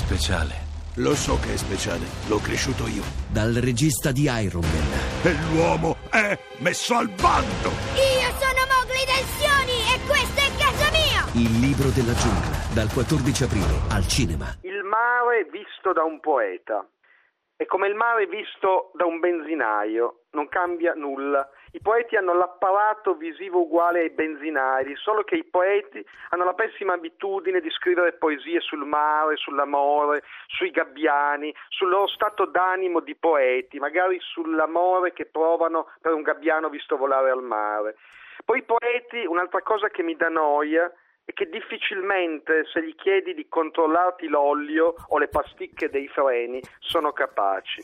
speciale. Lo so che è speciale, l'ho cresciuto io. Dal regista di Iron Man. E l'uomo è messo al bando! Io sono Mowgli Tensioni e questo è casa mia! Il libro della giungla. Dal 14 aprile al cinema. Il mare visto da un poeta. È come il mare visto da un benzinaio, non cambia nulla. I poeti hanno l'apparato visivo uguale ai benzinai, solo che i poeti hanno la pessima abitudine di scrivere poesie sul mare, sull'amore, sui gabbiani, sul loro stato d'animo di poeti, magari sull'amore che provano per un gabbiano visto volare al mare. Poi i poeti, un'altra cosa che mi dà noia, e che difficilmente se gli chiedi di controllarti l'olio o le pasticche dei freni sono capaci.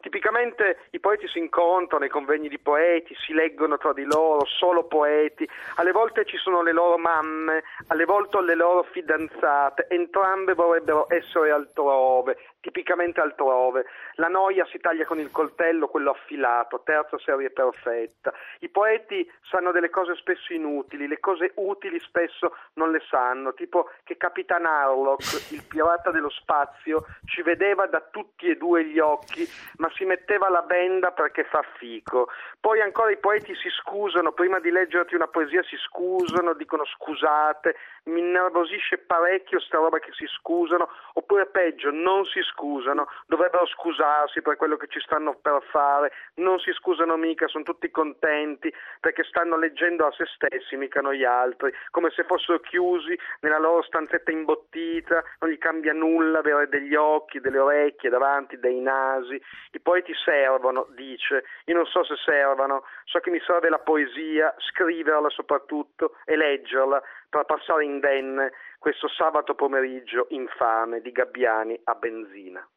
Tipicamente i poeti si incontrano ai convegni di poeti, si leggono tra di loro, solo poeti, alle volte ci sono le loro mamme, alle volte le loro fidanzate, entrambe vorrebbero essere altrove, tipicamente altrove. La noia si taglia con il coltello, quello affilato, terza serie perfetta. I poeti sanno delle cose spesso inutili, le cose utili spesso non le sanno, tipo che Capitan Harlock, il pirata dello spazio, ci vedeva da tutti e due gli occhi, ma si metteva la benda perché fa fico. Poi ancora i poeti si scusano, prima di leggerti una poesia si scusano, dicono scusate, mi innervosisce parecchio sta roba che si scusano, oppure peggio, non si scusano, dovrebbero scusarsi per quello che ci stanno per fare, non si scusano mica, sono tutti contenti perché stanno leggendo a se stessi, mica noi altri, come se fossero chiusi nella loro stanzetta imbottita, non gli cambia nulla avere degli occhi, delle orecchie davanti, dei nasi. I poeti servono, dice, io non so se servano, so che mi serve la poesia, scriverla soprattutto e leggerla per passare indenne questo sabato pomeriggio infame di gabbiani a benzina.